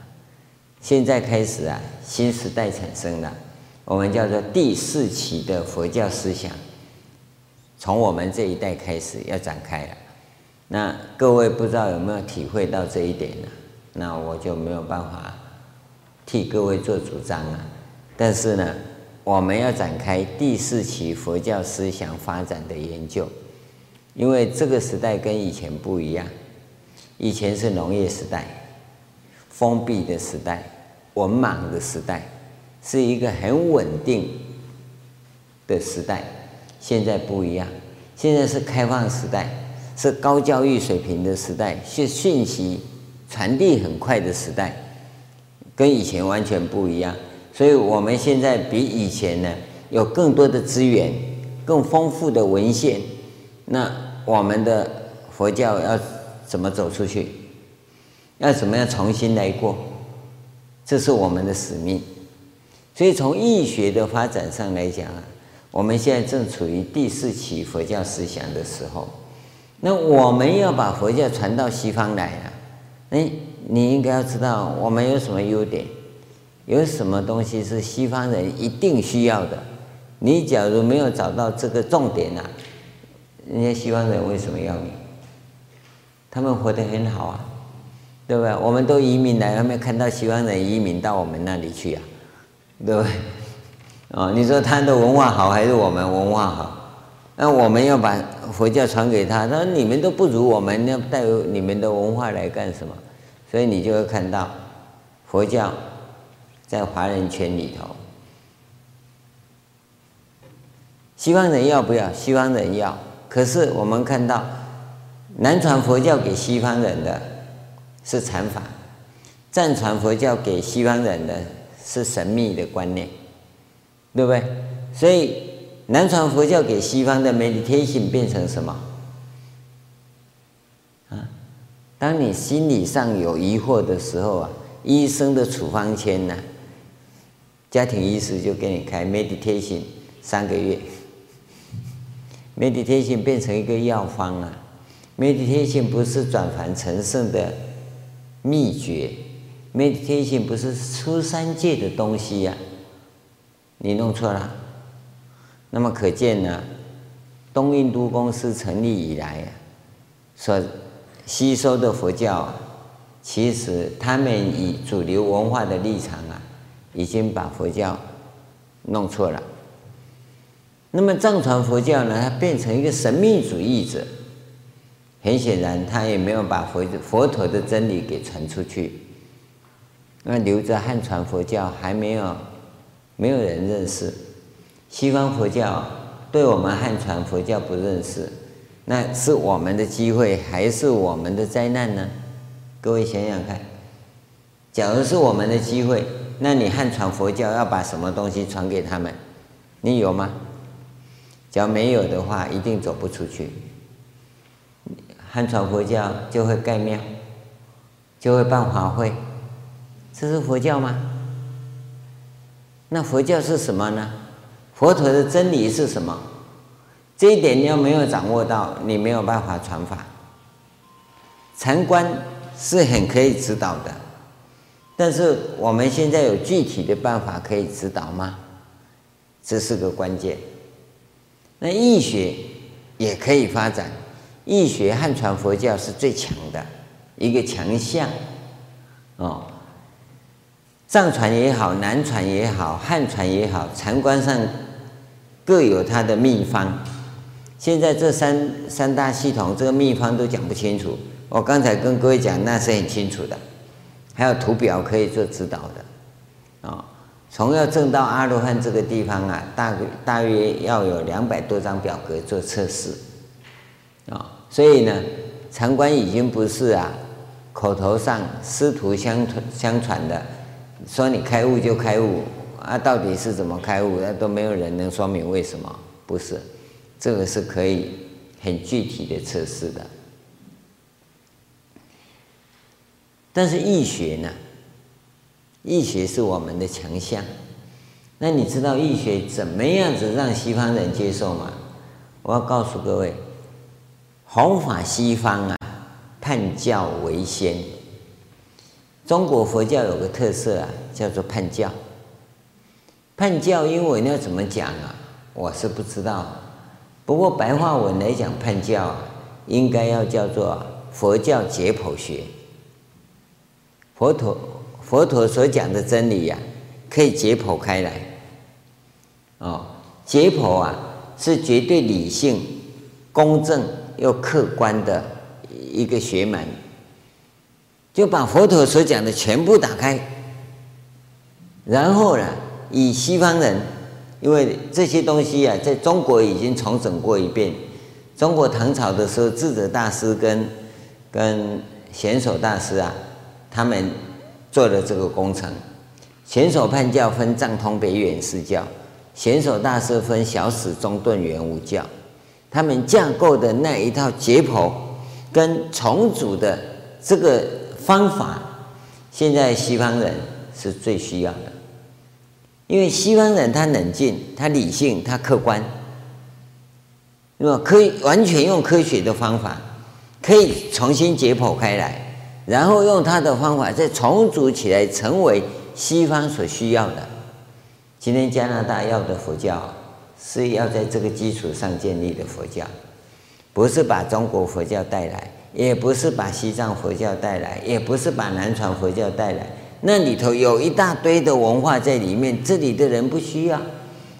现在开始啊，新时代产生了，我们叫做第四期的佛教思想，从我们这一代开始要展开了。那各位不知道有没有体会到这一点呢？那我就没有办法。替各位做主张了，但是呢，我们要展开第四期佛教思想发展的研究，因为这个时代跟以前不一样，以前是农业时代，封闭的时代，文盲的时代，是一个很稳定的时代，现在不一样，现在是开放时代，是高教育水平的时代，是讯息传递很快的时代，跟以前完全不一样。所以我们现在比以前呢，有更多的资源，更丰富的文献。那我们的佛教要怎么走出去？要怎么样重新来过？这是我们的使命。所以从易学的发展上来讲啊，我们现在正处于第四期佛教思想的时候。那我们要把佛教传到西方来啊，哎，你应该要知道我们有什么优点，有什么东西是西方人一定需要的。你假如没有找到这个重点啊，人家西方人为什么要你？他们活得很好啊，对不对？我们都移民来，有没有看到西方人移民到我们那里去啊？对不对？哦，你说他的文化好还是我们文化好？那我们要把佛教传给他，他说你们都不如我们，要带有你们的文化来干什么？所以你就会看到佛教在华人圈里头，西方人要不要？西方人要。可是我们看到南传佛教给西方人的是禅法，藏传佛教给西方人的是神秘的观念，对不对？所以。南传佛教给西方的 meditation 变成什么？啊，当你心理上有疑惑的时候啊，医生的处方签呢，家庭医师就给你开 meditation 三个月，meditation 变成一个药方啊，meditation 不是转凡成圣的秘诀，meditation 不是出三界的东西呀，你弄错了。那么可见呢，东印度公司成立以来啊，所吸收的佛教啊，其实他们以主流文化的立场啊，已经把佛教弄错了。那么藏传佛教呢，它变成一个神秘主义者，很显然他也没有把佛佛陀的真理给传出去。那留着汉传佛教还没有没有人认识。西方佛教对我们汉传佛教不认识，那是我们的机会还是我们的灾难呢？各位想想看，假如是我们的机会，那你汉传佛教要把什么东西传给他们？你有吗？只要没有的话，一定走不出去。汉传佛教就会盖庙，就会办法会，这是佛教吗？那佛教是什么呢？佛陀的真理是什么？这一点你要没有掌握到，你没有办法传法。禅观是很可以指导的，但是我们现在有具体的办法可以指导吗？这是个关键。那易学也可以发展，易学汉传佛教是最强的一个强项哦。藏传也好，南传也好，汉传也好，禅观上。各有它的秘方，现在这三三大系统，这个秘方都讲不清楚。我刚才跟各位讲，那是很清楚的，还有图表可以做指导的。啊，从要证到阿罗汉这个地方啊，大大约要有两百多张表格做测试。啊，所以呢，禅观已经不是啊口头上师徒相传相传的，说你开悟就开悟。啊，到底是怎么开悟？那都没有人能说明为什么？不是，这个是可以很具体的测试的。但是易学呢？易学是我们的强项。那你知道易学怎么样子让西方人接受吗？我要告诉各位，弘法西方啊，叛教为先。中国佛教有个特色啊，叫做叛教。叛教英文要怎么讲啊？我是不知道。不过白话文来讲，叛教啊，应该要叫做佛教解剖学。佛陀佛陀所讲的真理呀、啊，可以解剖开来。哦，解剖啊，是绝对理性、公正又客观的一个学门。就把佛陀所讲的全部打开，然后呢？以西方人，因为这些东西啊，在中国已经重整过一遍。中国唐朝的时候，智者大师跟跟贤首大师啊，他们做了这个工程。显首判教分藏通北远四教，显首大师分小史中顿圆五教。他们架构的那一套解剖跟重组的这个方法，现在西方人是最需要的，因为西方人他冷静，他理性，他客观，那么可以完全用科学的方法，可以重新解剖开来，然后用他的方法再重组起来，成为西方所需要的。今天加拿大要的佛教。是要在这个基础上建立的佛教，不是把中国佛教带来，也不是把西藏佛教带来，也不是把南传佛教带来。那里头有一大堆的文化在里面，这里的人不需要，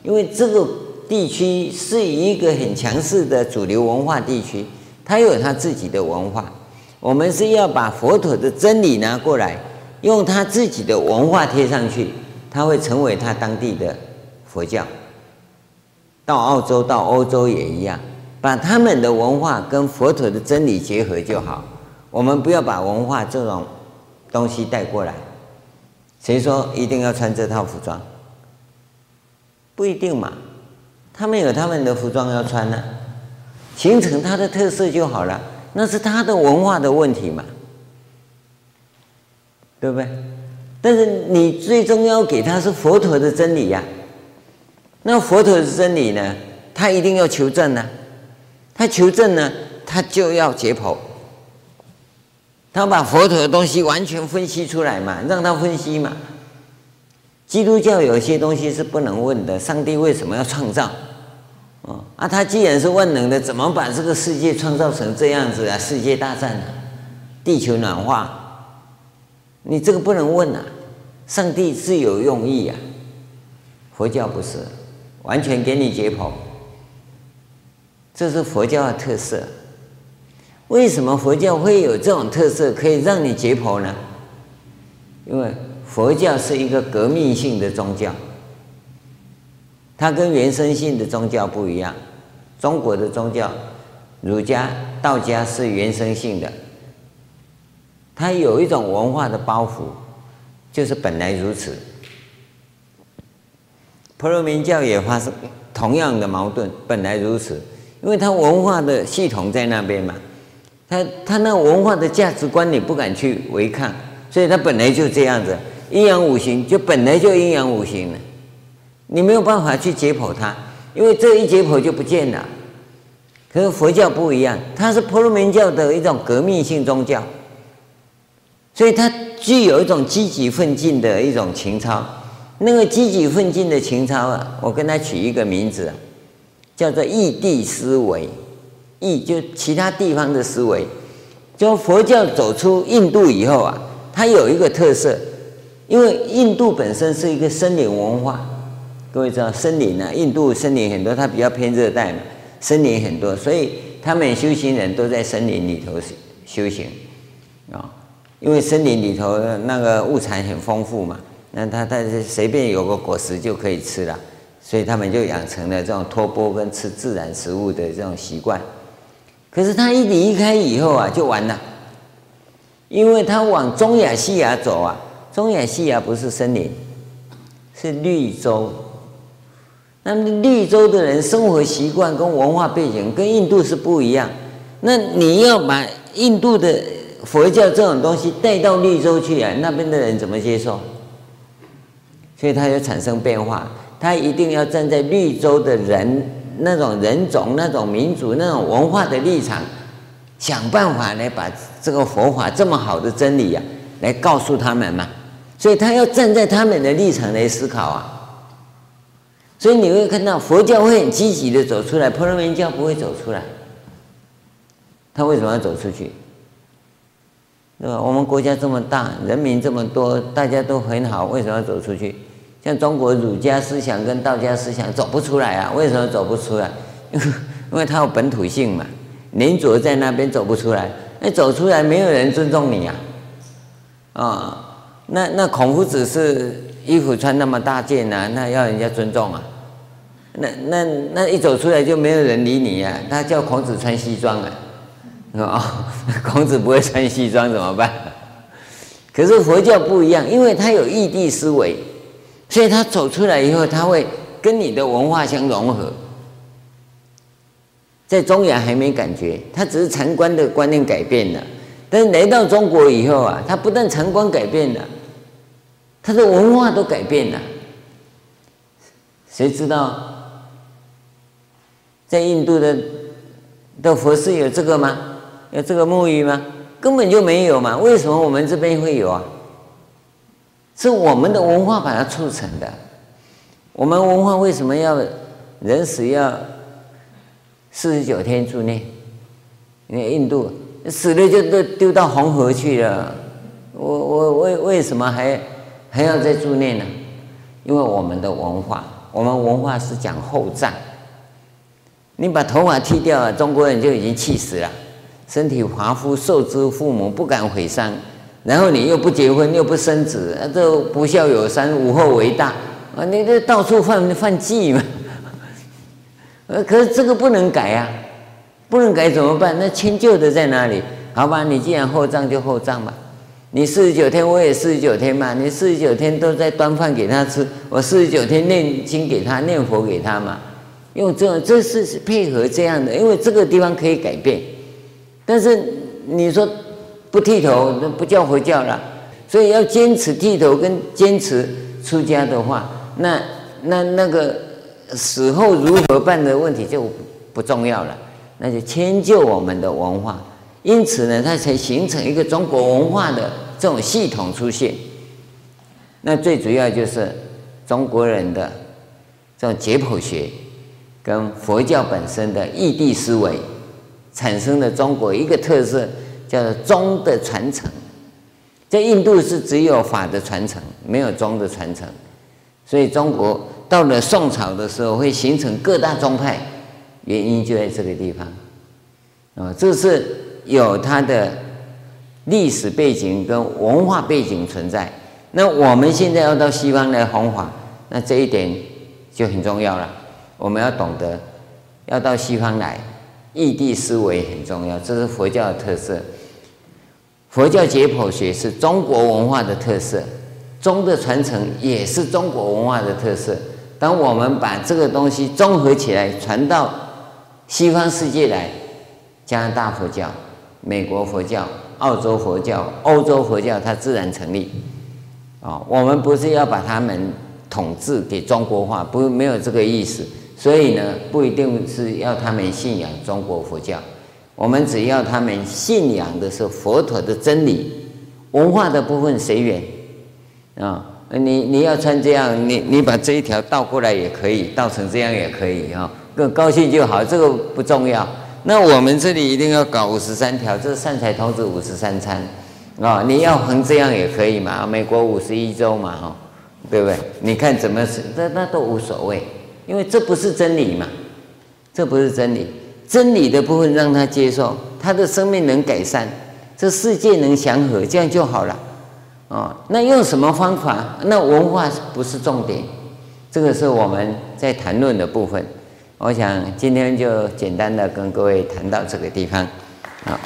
因为这个地区是一个很强势的主流文化地区，它有它自己的文化。我们是要把佛陀的真理拿过来，用他自己的文化贴上去，他会成为他当地的佛教。到澳洲、到欧洲也一样，把他们的文化跟佛陀的真理结合就好。我们不要把文化这种东西带过来。谁说一定要穿这套服装？不一定嘛，他们有他们的服装要穿呢、形成他的特色就好了。那是他的文化的问题嘛，对不对？但是你最终要给他是佛陀的真理呀、那佛陀的真理呢？他一定要求证呢。他求证呢，他就要解剖。他把佛陀的东西完全分析出来嘛，让他分析嘛。基督教有些东西是不能问的，上帝为什么要创造？哦啊，他既然是万能的，怎么把这个世界创造成这样子啊？世界大战啊，地球暖化，你这个不能问啊。上帝自有用意啊，佛教不是。完全给你解剖，这是佛教的特色。为什么佛教会有这种特色，可以让你解剖呢？因为佛教是一个革命性的宗教，它跟原生性的宗教不一样。中国的宗教，儒家、道家是原生性的，它有一种文化的包袱，就是本来如此。婆罗门教也发生同样的矛盾，本来如此，因为他文化的系统在那边嘛，他他那文化的价值观你不敢去违抗，所以他本来就这样子，阴阳五行就本来就阴阳五行了，你没有办法去解剖它，因为这一解剖就不见了。可是佛教不一样，它是婆罗门教的一种革命性宗教，所以它具有一种积极奋进的一种情操。那个积极奋进的情操啊，我跟他取一个名字，叫做异地思维。异就其他地方的思维。就佛教走出印度以后啊，它有一个特色，因为印度本身是一个森林文化，各位知道森林啊，印度森林很多，它比较偏热带嘛，森林很多，所以他们修行人都在森林里头修行啊，因为森林里头那个物产很丰富嘛。那他他随便有个果实就可以吃了，所以他们就养成了这种托钵跟吃自然食物的这种习惯。可是他一离开以后啊，就完了，因为他往中亚细亚走啊，中亚细亚不是森林，是绿洲。那么绿洲的人生活习惯跟文化背景跟印度是不一样。那你要把印度的佛教这种东西带到绿洲去啊，那边的人怎么接受？所以它就产生变化，他一定要站在绿洲的人那种人种、那种民族、那种文化的立场，想办法来把这个佛法这么好的真理呀、啊，来告诉他们嘛。所以他要站在他们的立场来思考啊。所以你会看到佛教会很积极的走出来，婆罗门教不会走出来。他为什么要走出去？对吧？我们国家这么大，人民这么多，大家都很好，为什么要走出去？像中国儒家思想跟道家思想走不出来啊？为什么走不出来？*laughs* 因为因为它有本土性嘛，黏着在那边走不出来。那走出来，没有人尊重你啊！啊、那那孔夫子是衣服穿那么大件啊，那要人家尊重啊？那那那一走出来就没有人理你呀、他叫孔子穿西装啊？哦，*laughs* 孔子不会穿西装怎么办？可是佛教不一样，因为他有异地思维，所以他走出来以后，他会跟你的文化相融合。在中亚还没感觉，他只是禅观的观念改变了，但是来到中国以后啊，他不但禅观改变了，他的文化都改变了。谁知道？在印度的的佛寺有这个吗？有这个沐浴吗？根本就没有嘛！为什么我们这边会有啊？是我们的文化把它促成的。我们文化为什么要人死要四十九天助念？因为印度死了就都丢到红河去了。我我为为什么还还要再助念呢？因为我们的文化，我们文化是讲厚葬。你把头发剃掉了，中国人就已经气死了。身体发肤受之父母，不敢毁伤。然后你又不结婚，又不生子，啊这不孝有三，无后为大啊！你这到处犯犯忌嘛。呃，可是这个不能改啊，不能改怎么办？那迁就的在哪里？好吧，你既然厚葬就厚葬吧。你四十九天，我也四十九天嘛。你四十九天都在端饭给他吃，我四十九天念经给他，念佛给他嘛。用这，这是配合这样的，因为这个地方可以改变，但是你说不剃头，那不叫佛教了。所以要坚持剃头跟坚持出家的话，那那那个死后如何办的问题就不重要了，那就迁就我们的文化。因此呢，它才形成一个中国文化的这种系统出现。那最主要就是中国人的这种解剖学。跟佛教本身的异地思维产生的中国一个特色，叫做宗的传承。在印度是只有法的传承，没有宗的传承。所以中国到了宋朝的时候，会形成各大宗派，原因就在这个地方。啊，这是有它的历史背景跟文化背景存在。那我们现在要到西方来弘法，那这一点就很重要了。我们要懂得，要到西方来，异地思维很重要，这是佛教的特色。佛教解剖学是中国文化的特色，宗的传承也是中国文化的特色。当我们把这个东西综合起来，传到西方世界来，加拿大佛教、美国佛教、澳洲佛教、欧洲佛教，它自然成立。啊，我们不是要把他们统治给中国化，不，没有这个意思。所以呢，不一定是要他们信仰中国佛教，我们只要他们信仰的是佛陀的真理，文化的部分随缘啊。你你要穿这样，你你把这一条倒过来也可以，倒成这样也可以啊，更高兴就好，这个不重要。那我们这里一定要搞五十三条，这是善财童子五十三参啊，你要横这样也可以嘛，美国五十一周嘛，哈，对不对？你看怎么是，那那都无所谓。因为这不是真理嘛，这不是真理。真理的部分让他接受，他的生命能改善，这世界能祥和，这样就好了。哦，那用什么方法？那文化不是重点，这个是我们在谈论的部分。我想今天就简单的跟各位谈到这个地方，啊。